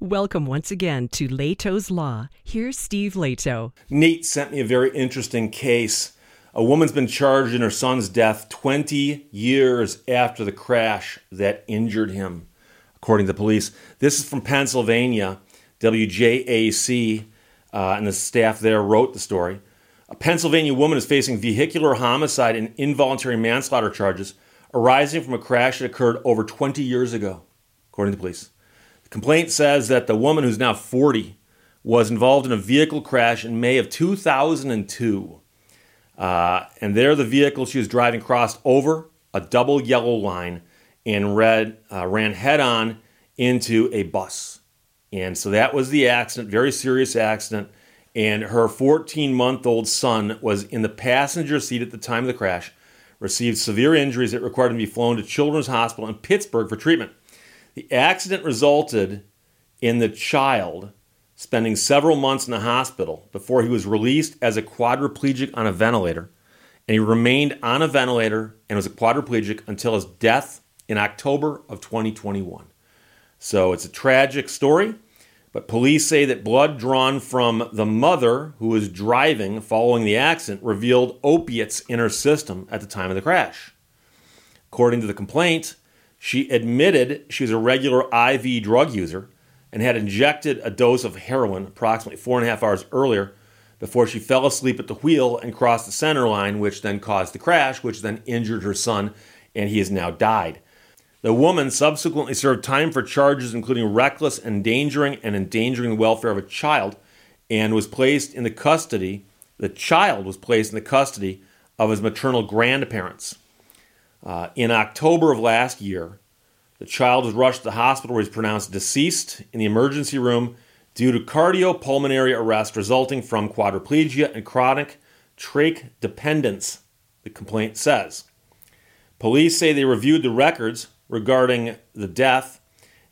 Welcome once again to Lehto's Law. Here's Steve Lehto. Nate sent me a very interesting case. A woman's been charged in her son's death 20 years after the crash that injured him, according to the police. This is from Pennsylvania. WJAC uh, and the staff there wrote the story. A Pennsylvania woman is facing vehicular homicide and involuntary manslaughter charges arising from a crash that occurred over 20 years ago, according to police. Complaint says that the woman, who's now 40, was involved in a vehicle crash in May of 2002. Uh, and there, the vehicle she was driving crossed over a double yellow line and uh, ran head on into a bus. And so that was the accident, very serious accident. And her 14 month old son was in the passenger seat at the time of the crash, received severe injuries that required him to be flown to Children's Hospital in Pittsburgh for treatment. The accident resulted in the child spending several months in the hospital before he was released as a quadriplegic on a ventilator. And he remained on a ventilator and was a quadriplegic until his death in October of 2021. So it's a tragic story, but police say that blood drawn from the mother who was driving following the accident revealed opiates in her system at the time of the crash. According to the complaint, she admitted she was a regular IV drug user and had injected a dose of heroin approximately four and a half hours earlier before she fell asleep at the wheel and crossed the center line, which then caused the crash, which then injured her son, and he has now died. The woman subsequently served time for charges including reckless endangering and endangering the welfare of a child and was placed in the custody. The child was placed in the custody of his maternal grandparents. Uh, in October of last year, the child was rushed to the hospital where he was pronounced deceased in the emergency room due to cardiopulmonary arrest resulting from quadriplegia and chronic trach dependence, the complaint says. Police say they reviewed the records regarding the death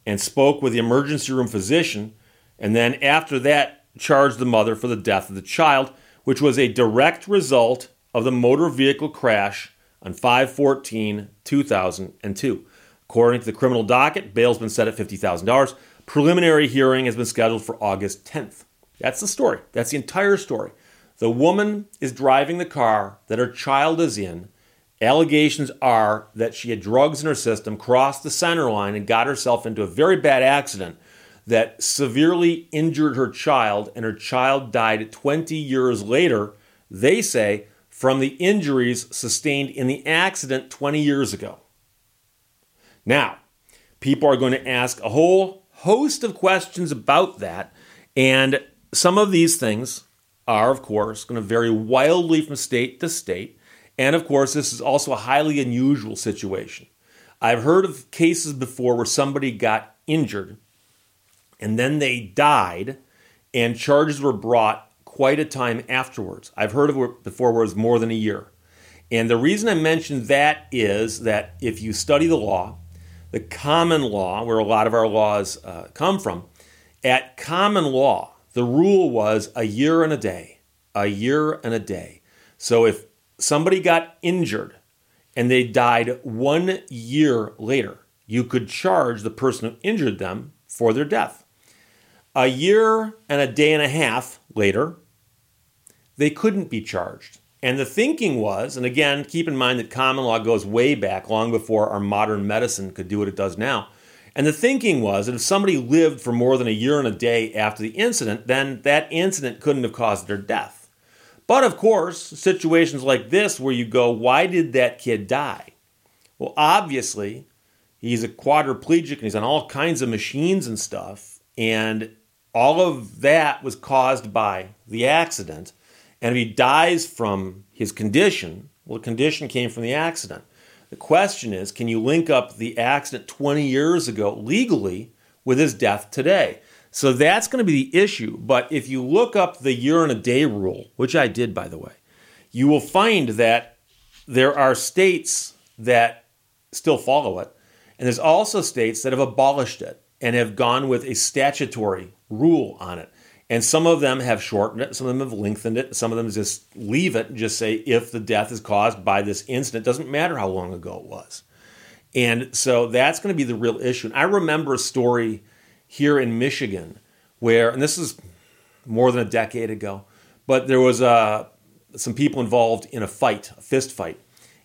and spoke with the emergency room physician, and then after that, charged the mother for the death of the child, which was a direct result of the motor vehicle crash on 5 2002. According to the criminal docket, bail's been set at $50,000. Preliminary hearing has been scheduled for August 10th. That's the story. That's the entire story. The woman is driving the car that her child is in. Allegations are that she had drugs in her system, crossed the center line, and got herself into a very bad accident that severely injured her child, and her child died 20 years later, they say, from the injuries sustained in the accident 20 years ago. Now, people are going to ask a whole host of questions about that, and some of these things are, of course, going to vary wildly from state to state. And of course, this is also a highly unusual situation. I've heard of cases before where somebody got injured and then they died, and charges were brought quite a time afterwards. I've heard of it before where it was more than a year. And the reason I mention that is that if you study the law, the common law, where a lot of our laws uh, come from, at common law, the rule was a year and a day, a year and a day. So if somebody got injured and they died one year later, you could charge the person who injured them for their death. A year and a day and a half later, they couldn't be charged. And the thinking was, and again, keep in mind that common law goes way back, long before our modern medicine could do what it does now. And the thinking was that if somebody lived for more than a year and a day after the incident, then that incident couldn't have caused their death. But of course, situations like this where you go, why did that kid die? Well, obviously, he's a quadriplegic and he's on all kinds of machines and stuff. And all of that was caused by the accident. And if he dies from his condition, well, the condition came from the accident. The question is can you link up the accident 20 years ago legally with his death today? So that's going to be the issue. But if you look up the year and a day rule, which I did, by the way, you will find that there are states that still follow it. And there's also states that have abolished it and have gone with a statutory rule on it. And some of them have shortened it, some of them have lengthened it, some of them just leave it and just say if the death is caused by this incident, doesn't matter how long ago it was. And so that's going to be the real issue. And I remember a story here in Michigan, where, and this is more than a decade ago, but there was uh, some people involved in a fight, a fist fight,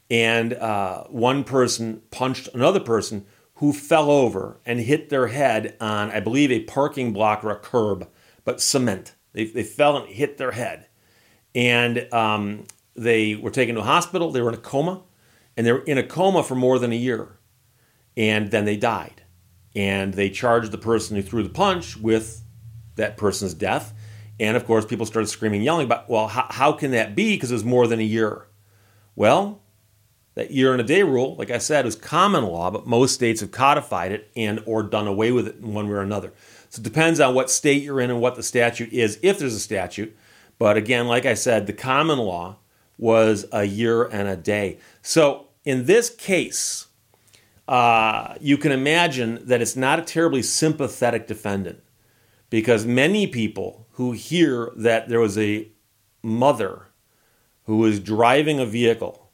and uh, one person punched another person who fell over and hit their head on, I believe, a parking block or a curb, but cement. They, they fell and hit their head. And um, they were taken to a hospital. They were in a coma. And they were in a coma for more than a year. And then they died. And they charged the person who threw the punch with that person's death. And of course, people started screaming, yelling about, well, how, how can that be? Because it was more than a year. Well, that year and a day rule, like I said, is common law, but most states have codified it and or done away with it in one way or another. So it depends on what state you're in and what the statute is, if there's a statute. But again, like I said, the common law was a year and a day. So in this case, uh, you can imagine that it's not a terribly sympathetic defendant because many people who hear that there was a mother who was driving a vehicle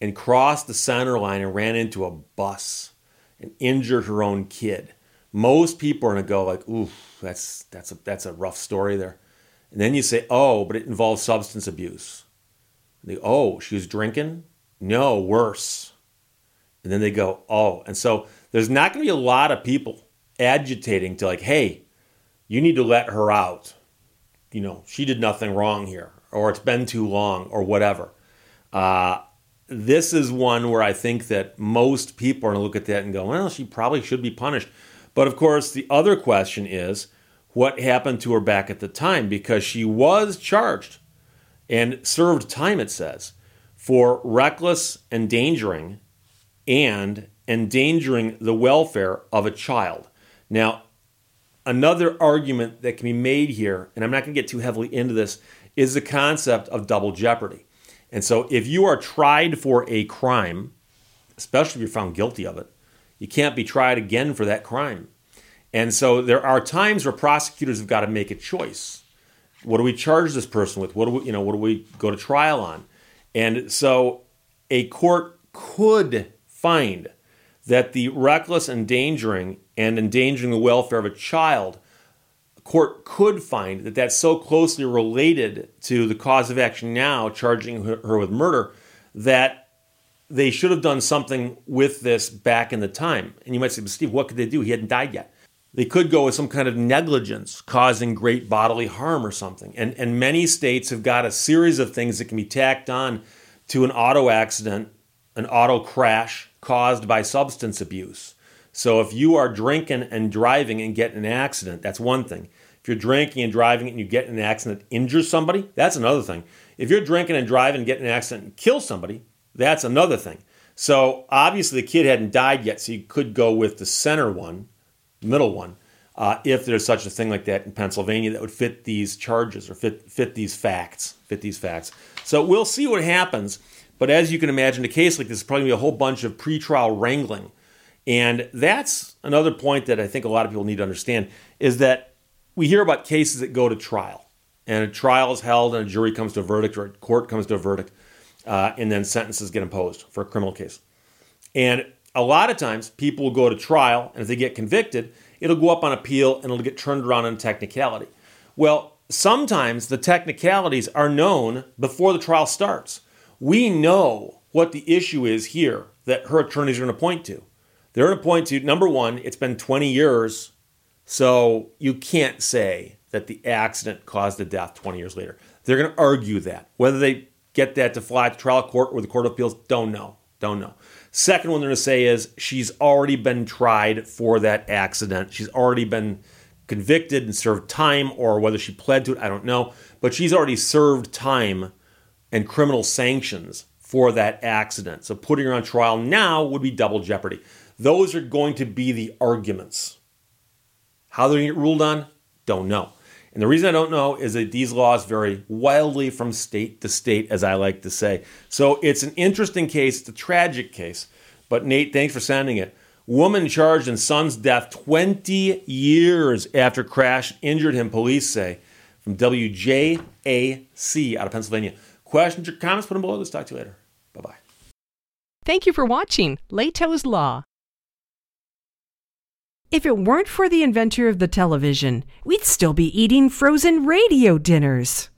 and crossed the center line and ran into a bus and injured her own kid. Most people are gonna go like, "Ooh, that's that's a that's a rough story there," and then you say, "Oh, but it involves substance abuse." they, "Oh, she was drinking." No, worse. And then they go, "Oh," and so there's not gonna be a lot of people agitating to like, "Hey, you need to let her out." You know, she did nothing wrong here, or it's been too long, or whatever. Uh, this is one where I think that most people are going to look at that and go, well, she probably should be punished. But of course, the other question is what happened to her back at the time? Because she was charged and served time, it says, for reckless endangering and endangering the welfare of a child. Now, another argument that can be made here, and I'm not going to get too heavily into this, is the concept of double jeopardy. And so if you are tried for a crime, especially if you're found guilty of it, you can't be tried again for that crime. And so there are times where prosecutors have got to make a choice. What do we charge this person with? What do we, you know, what do we go to trial on? And so a court could find that the reckless endangering and endangering the welfare of a child court could find that that's so closely related to the cause of action now, charging her with murder, that they should have done something with this back in the time. And you might say, but Steve, what could they do? He hadn't died yet. They could go with some kind of negligence causing great bodily harm or something. And, and many states have got a series of things that can be tacked on to an auto accident, an auto crash caused by substance abuse. So if you are drinking and driving and get in an accident, that's one thing. You're drinking and driving and you get in an accident injure somebody, that's another thing. If you're drinking and driving and get in an accident and kill somebody, that's another thing. So obviously the kid hadn't died yet, so you could go with the center one, middle one, uh, if there's such a thing like that in Pennsylvania that would fit these charges or fit fit these facts, fit these facts. So we'll see what happens. But as you can imagine, a case like this is probably be a whole bunch of pretrial wrangling. And that's another point that I think a lot of people need to understand is that we hear about cases that go to trial, and a trial is held, and a jury comes to a verdict, or a court comes to a verdict, uh, and then sentences get imposed for a criminal case. And a lot of times, people will go to trial, and if they get convicted, it'll go up on appeal, and it'll get turned around on technicality. Well, sometimes the technicalities are known before the trial starts. We know what the issue is here that her attorneys are going to point to. They're going to point to number one, it's been 20 years so you can't say that the accident caused the death 20 years later. They're going to argue that. Whether they get that to fly to trial court or the Court of Appeals, don't know. Don't know. Second one they're going to say is she's already been tried for that accident. She's already been convicted and served time, or whether she pled to it, I don't know. But she's already served time and criminal sanctions for that accident. So putting her on trial now would be double jeopardy. Those are going to be the arguments. How they're going to get ruled on, don't know. And the reason I don't know is that these laws vary wildly from state to state, as I like to say. So it's an interesting case, it's a tragic case. But Nate, thanks for sending it. Woman charged in son's death 20 years after crash injured him, police say. From WJAC out of Pennsylvania. Questions or comments, put them below. Let's talk to you later. Bye bye. Thank you for watching Lehto's Law. If it weren't for the inventor of the television, we'd still be eating frozen radio dinners.